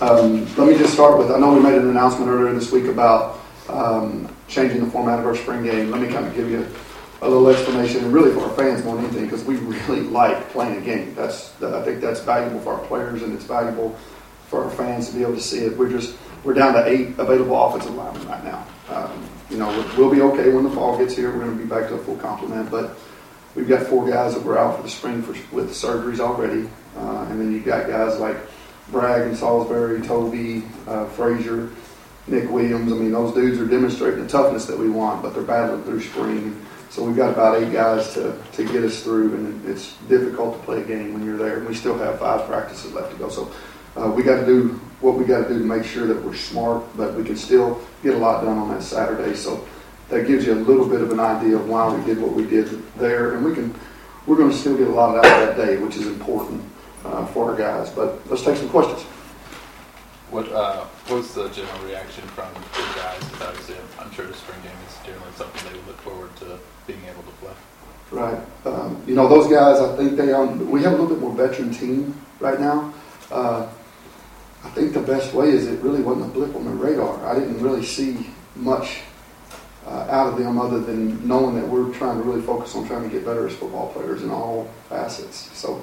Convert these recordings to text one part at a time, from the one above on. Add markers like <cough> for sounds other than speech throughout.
Um, let me just start with, I know we made an announcement earlier this week about um, changing the format of our spring game. Let me kind of give you a little explanation, and really for our fans more than anything, because we really <laughs> like playing a game. That's I think that's valuable for our players, and it's valuable for our fans to be able to see it. We're just we're down to eight available offensive linemen right now. Um, you know, we'll be okay when the fall gets here. We're going to be back to a full complement, but we've got four guys that were out for the spring for, with surgeries already, uh, and then you've got guys like Bragg and Salisbury, Toby, uh, Frazier, Nick Williams. I mean, those dudes are demonstrating the toughness that we want, but they're battling through spring. So we've got about eight guys to, to get us through, and it's difficult to play a game when you're there. And we still have five practices left to go. So uh, we got to do what we got to do to make sure that we're smart, but we can still get a lot done on that Saturday. So that gives you a little bit of an idea of why we did what we did there, and we can we're going to still get a lot out of that day, which is important uh, for our guys. But let's take some questions. What uh, what was the general reaction from the guys? Because obviously, I'm sure the spring game is generally something they look forward to being able to play. Right. Um, you know, those guys. I think they um, we have a little bit more veteran team right now. Uh, I think the best way is it really wasn't a blip on the radar. I didn't really see much uh, out of them other than knowing that we're trying to really focus on trying to get better as football players in all facets. So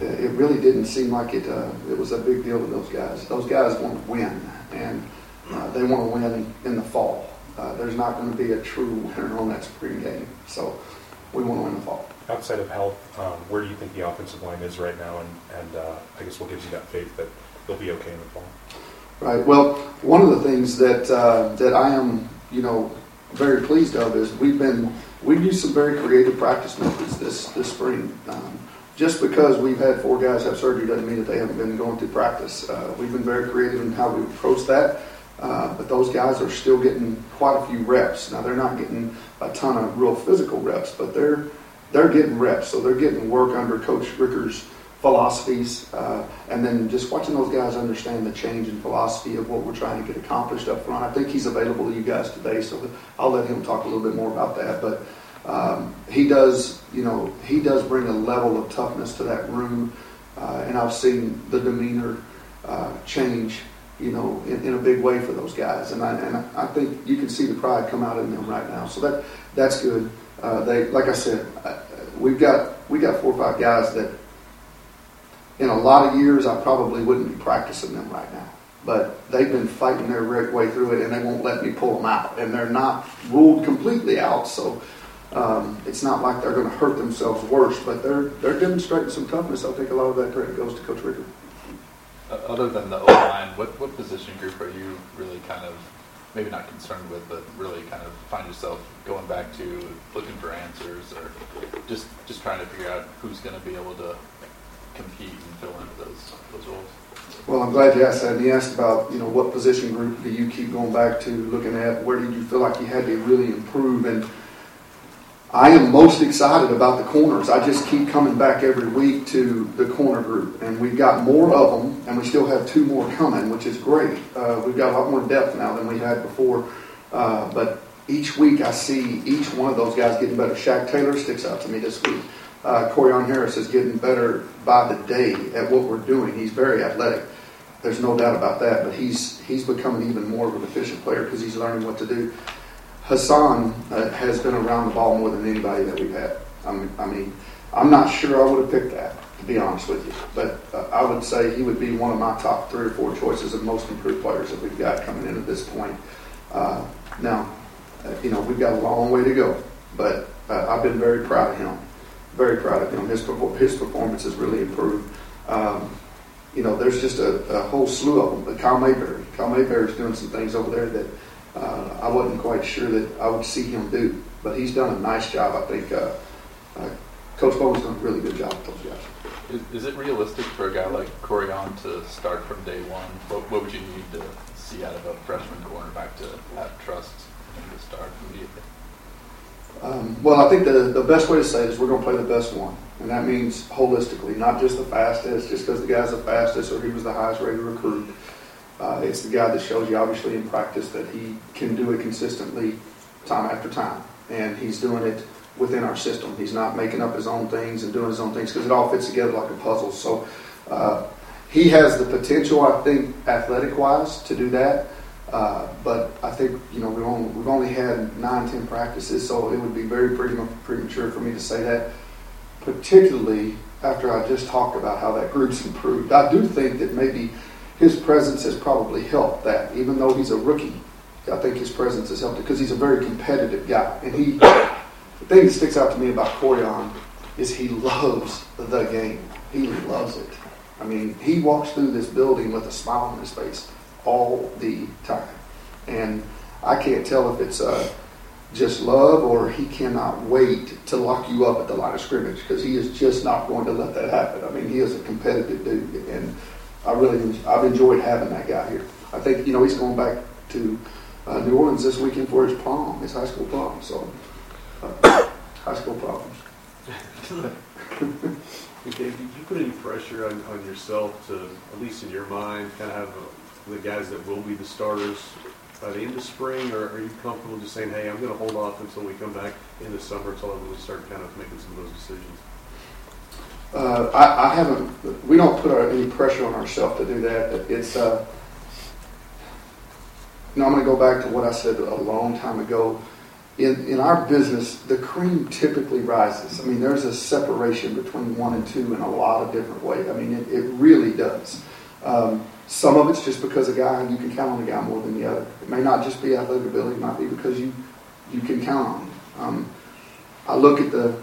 it really didn't seem like it. Uh, it was a big deal to those guys. Those guys want to win, and uh, they want to win in, the fall. Uh, there's not going to be a true winner on that spring game, so we want to win the fall. Outside of health, um, where do you think the offensive line is right now, and, and uh, I guess what gives you that faith that they'll be okay in the fall? Right. Well, one of the things that uh, that I am, you know, very pleased of is we've been we've used some very creative practice methods this this spring. Um, just because we've had four guys have surgery doesn't mean that they haven't been going through practice. Uh, we've been very creative in how we approach that. Uh, but those guys are still getting quite a few reps. Now they're not getting a ton of real physical reps, but they're they're getting reps. So they're getting work under Coach Ricker's philosophies, uh, and then just watching those guys understand the change in philosophy of what we're trying to get accomplished up front. I think he's available to you guys today, so I'll let him talk a little bit more about that. But um, he does, you know, he does bring a level of toughness to that room, uh, and I've seen the demeanor uh, change, you know, in, in, a big way for those guys, and I, and I think you can see the pride come out in them right now. So that that's good. Uh, they, like I said, uh, we've got we got four or five guys that, in a lot of years, I probably wouldn't be practicing them right now but they've been fighting their way through it and they won't let me pull them out. And they're not ruled completely out, so um, it's not like they're going to hurt themselves worse, but they're they're demonstrating some toughness. I think a lot of that credit goes to Coach Ricker. Uh, other than the O line, what what position group are you really kind of maybe not concerned with, but really kind of find yourself going back to looking for answers, or just just trying to figure out who's going to be able to compete and fill into those those roles? Well, I'm glad you asked that. And you asked about, you know, what position group do you keep going back to, looking at? Where did you feel like you had to really improve? And I am most excited about the corners. I just keep coming back every week to the corner group, and we've got more of them, and we still have two more coming, which is great. Uh, we've got a lot more depth now than we had before, uh, but each week I see each one of those guys getting better. Shaq Taylor sticks out to me this week. Uh, Corione Harris is getting better by the day at what we're doing. He's very athletic. There's no doubt about that, but he's he's becoming even more of an efficient player because he's learning what to do. Hassan uh, has been around the ball more than anybody that we've had. I mean, I mean, I'm not sure I would have picked that, to be honest with you. But uh, I would say he would be one of my top three or four choices of most improved players that we've got coming in at this point. Uh, now, uh, you know, we've got a long way to go, but uh, I've been very proud of him. Very proud of him. His, his performance has really improved. Um, you know, there's just a, a, whole slew of them. But Kyle Mayberry, Kyle Mayberry is doing some things over there that uh, I wasn't quite sure that I would see him do. But he's done a nice job. I think uh, uh, Coach Bowen's done a really good job with those guys. Is, is, it realistic for a guy like Corione to start from day one? What, what, would you need to see out of a freshman cornerback to have trust in to start immediately? Um, well, I think the, the best way to say it is we're going to play the best one. And that means holistically, not just the fastest, just because the guy's the fastest or he was the highest rated recruit. Uh, it's the guy that shows you, obviously, in practice that he can do it consistently, time after time, and he's doing it within our system. He's not making up his own things and doing his own things because it all fits together like a puzzle. So uh, he has the potential, I think, athletic wise, to do that. Uh, but I think you know we've only, we've only had nine, ten practices, so it would be very premature for me to say that. Particularly after I just talked about how that group's improved, I do think that maybe his presence has probably helped that. Even though he's a rookie, I think his presence has helped it because he's a very competitive guy. And he, the thing that sticks out to me about Corione is he loves the game. He loves it. I mean, he walks through this building with a smile on his face all the time. And I can't tell if it's uh, just love or he cannot wait to lock you up at the line of scrimmage because he is just not going to let that happen. I mean, he is a competitive dude, and I really I've enjoyed having that guy here. I think you know he's going back to uh, New Orleans this weekend for his prom, his high school prom. So, uh, <coughs> high school problems. <laughs> Okay, did you put any pressure on, on yourself to, at least in your mind, kind of have uh, the guys that will be the starters by the end of spring, or are you comfortable just saying, hey, I'm going to hold off until we come back in the summer until I really start kind of making some of those decisions? Uh, I, I haven't. We don't put our, any pressure on ourselves to do that. It's. Uh, you know, I'm going to go back to what I said a long time ago. In in our business, the cream typically rises. I mean, there's a separation between one and two in a lot of different ways. I mean, it, it really does. Um, some of it's just because a guy you can count on a guy more than the other. It may not just be athletic ability; it might be because you you can count on him. Um, I look at the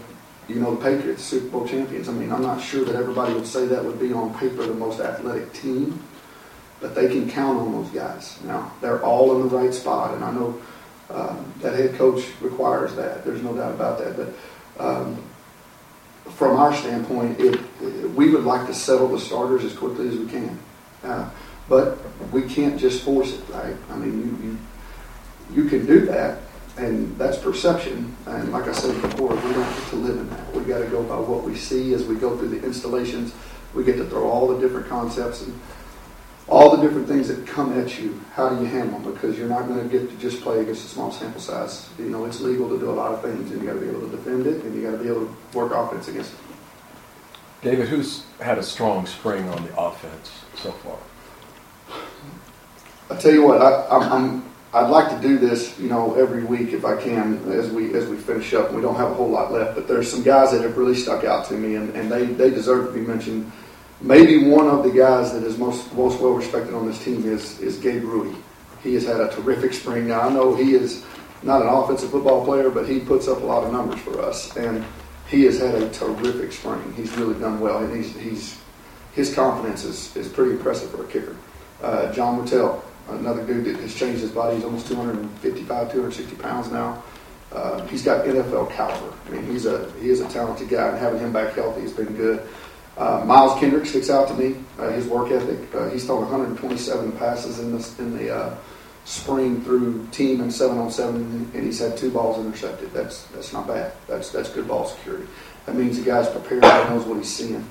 you know, the Patriots, Super Bowl champions. I mean, I'm not sure that everybody would say that would be on paper the most athletic team, but they can count on those guys. Now, they're all in the right spot, and I know um, that head coach requires that. There's no doubt about that. But um, from our standpoint, it, we would like to settle the starters as quickly as we can. Uh, but we can't just force it, right? I mean, you, you, you can do that, and that's perception. And like I said before, we don't get to live in that. We got to go by what we see as we go through the installations. We get to throw all the different concepts and all the different things that come at you. How do you handle them? Because you're not going to get to just play against a small sample size. You know, it's legal to do a lot of things, and you got to be able to defend it, and you got to be able to work offense against it. David, who's had a strong spring on the offense so far? I tell you what, I, I'm, I'm I'd like to do this, you know, every week if I can, as we as we finish up. We don't have a whole lot left, but there's some guys that have really stuck out to me, and, and they, they deserve to be mentioned. Maybe one of the guys that is most most well respected on this team is is Gabe Rui. He has had a terrific spring. Now I know he is not an offensive football player, but he puts up a lot of numbers for us, and he has had a terrific spring. He's really done well, and he's he's his confidence is, is pretty impressive for a kicker. Uh, John Wittell, another dude that has changed his body. He's almost 255, 260 pounds now. Uh, he's got NFL caliber. I mean, he's a he is a talented guy, and having him back healthy has been good. Uh, Miles Kendrick sticks out to me. Uh, his work ethic. Uh, he's thrown 127 passes in the in the uh, spring through team and seven on seven, and he's had two balls intercepted. That's that's not bad. That's that's good ball security. That means the guy's prepared. He knows what he's seeing.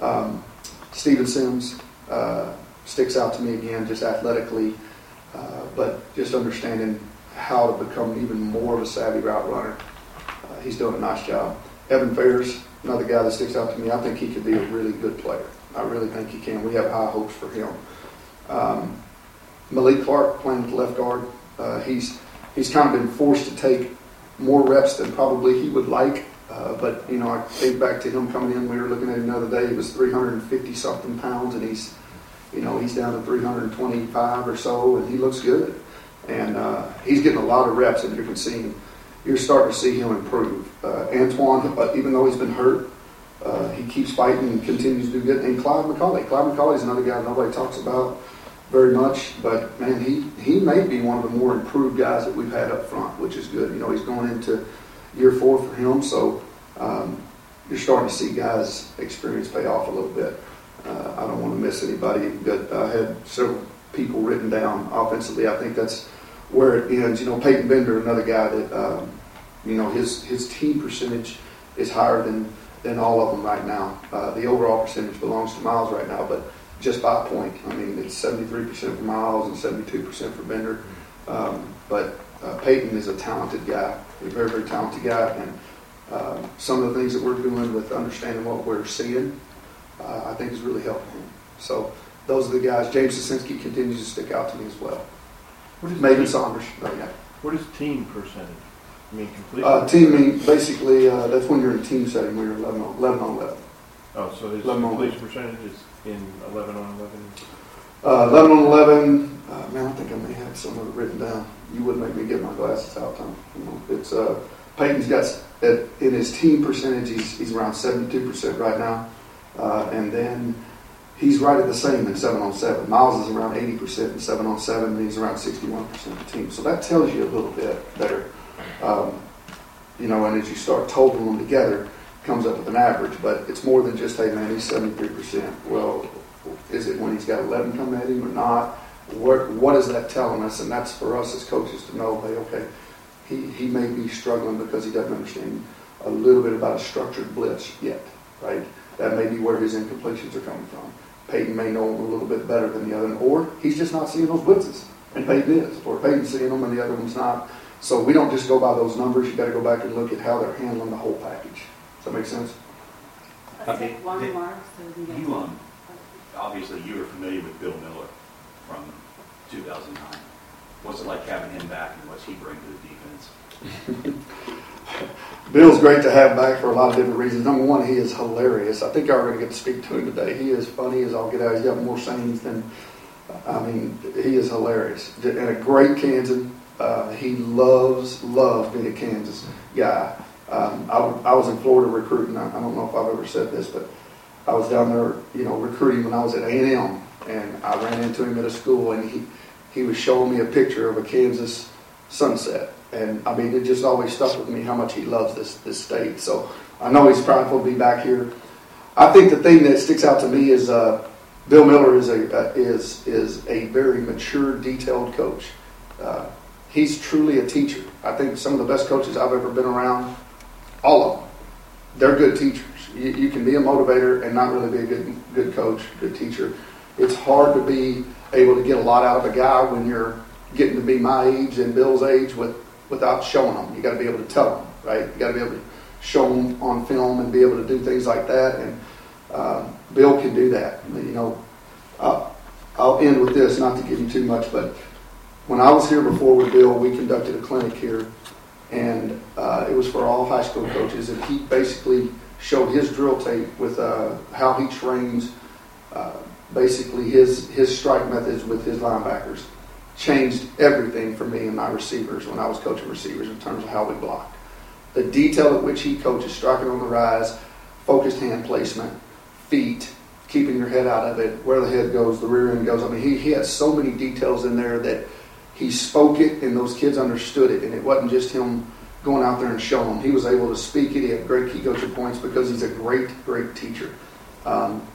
Um, Steven Sims uh, sticks out to me again, just athletically, uh, but just understanding how to become even more of a savvy route runner. Uh, he's doing a nice job. Evan Fairs, another guy that sticks out to me. I think he could be a really good player. I really think he can. We have high hopes for him. Um, Malik Clark playing with left guard. Uh, he's he's kind of been forced to take more reps than probably he would like. Uh, but you know, I think back to him coming in. We were looking at him the other day. He was 350 something pounds, and he's you know, he's down to 325 or so, and he looks good. And uh, he's getting a lot of reps, and you can see him. You're starting to see him improve. Uh, Antoine, uh, even though he's been hurt, uh, he keeps fighting and continues to do good. And Clyde McCauley. Clyde McCauley is another guy nobody talks about very much, but man, he, he may be one of the more improved guys that we've had up front, which is good. You know, he's going into year four for him, so um, you're starting to see guys' experience pay off a little bit. Uh, I don't want to miss anybody, but I had several people written down offensively. I think that's where it ends. You know, Peyton Bender, another guy that, um, you know, his, his team percentage is higher than, than all of them right now. Uh, the overall percentage belongs to Miles right now, but just by a point. I mean, it's 73% for Miles and 72% for Bender. Um, but uh, Peyton is a talented guy, a very, very talented guy. And um, some of the things that we're doing with understanding what we're seeing uh, I think has really helped him. So those are the guys. James Sosinski continues to stick out to me as well. What is Maven Saunders. Oh, yeah. What is team percentage? I mean, completion? Uh, team mean basically uh, that's when you're in team setting where you're 11 on 11. On 11. Oh, so his completion percentage is in eleven on eleven? Uh, 11 on 11. Uh, man, I think I may have some of it written down. You wouldn't make me get my glasses out, Tom. You know, it's uh, Peyton's got at, in his team percentage. He's, he's around 72 percent right now, uh, and then he's right at the same in seven on seven. Miles is around 80 percent in seven on seven, and he's around 61 percent of the team. So that tells you a little bit better. Um, you know, and as you start totaling them together, comes up with an average. But it's more than just, hey man, he's 73 percent. Well, is it when he's got 11 coming at him or not? What, what is that telling us? And that's for us as coaches to know, hey, okay, he, he may be struggling because he doesn't understand a little bit about a structured blitz yet, right? That may be where his incompletions are coming from. Peyton may know him a little bit better than the other, or he's just not seeing those blitzes, and Peyton is, or Peyton's seeing them and the other one's not. So we don't just go by those numbers. You've got to go back and look at how they're handling the whole package. Does that make sense? Let's take one Did- more so we. You, um, obviously you were familiar with Bill Miller from 2009. What's it like having him back and what's he bring to the defense? <laughs> Bill's great to have back for a lot of different reasons. Number one, he is hilarious. I think going to get to speak to him today. He is funny as all get out. He's got more sayings than, I mean, he is hilarious. And a great Kansan. Uh, he loves, loves being a Kansas guy. Um, I, I was in Florida recruiting. I, I don't know if I've ever said this, but I was down there, you know, recruiting when I was at A&M, and I ran into him at a school, and he, he was showing me a picture of a Kansas sunset. And I mean, it just always stuck with me how much he loves this this state. So I know he's prideful to be back here. I think the thing that sticks out to me is uh, Bill Miller is a uh, is is a very mature, detailed coach. Uh, he's truly a teacher. I think some of the best coaches I've ever been around, all of them, they're good teachers. You, you can be a motivator and not really be a good good coach, good teacher. It's hard to be able to get a lot out of a guy when you're getting to be my age and Bill's age with without showing them. You got to be able to tell them, right? You got to be able to show them on film and be able to do things like that. And uh, Bill can do that. You know, uh, I'll end with this, not to give you too much, but when I was here before with Bill, we conducted a clinic here, and uh, it was for all high school coaches, and he basically showed his drill tape with uh, how he trains, uh, basically his his strike methods with his linebackers. Changed everything for me and my receivers when I was coaching receivers in terms of how we blocked. The detail at which he coaches, striking on the rise, focused hand placement, feet, keeping your head out of it, where the head goes, the rear end goes. I mean, he, he has so many details in there that he spoke it and those kids understood it. And it wasn't just him going out there and showing them. He was able to speak it. He had great key coaching points because he's a great, great teacher. Um,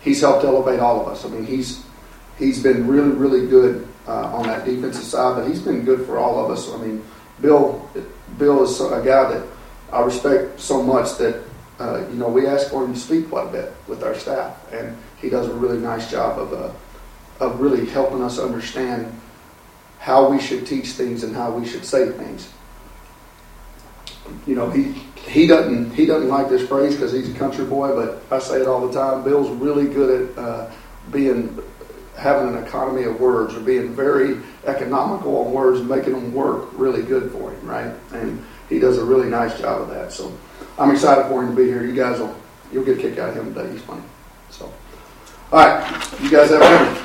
he's helped elevate all of us. I mean, he's he's been really, really good uh, on that defensive side, but he's been good for all of us. I mean, Bill Bill is a guy that I respect so much that uh, you know we ask for him to speak quite a bit with our staff, and he does a really nice job of uh, of really helping us understand how we should teach things and how we should say things. You know, he he doesn't he doesn't like this phrase because he's a country boy, but I say it all the time. Bill's really good at uh, being having an economy of words or being very economical on words and making them work really good for him, right? And he does a really nice job of that. So I'm excited for him to be here. You guys will you'll get a kick out of him today. He's funny. So all right, you guys have a good one.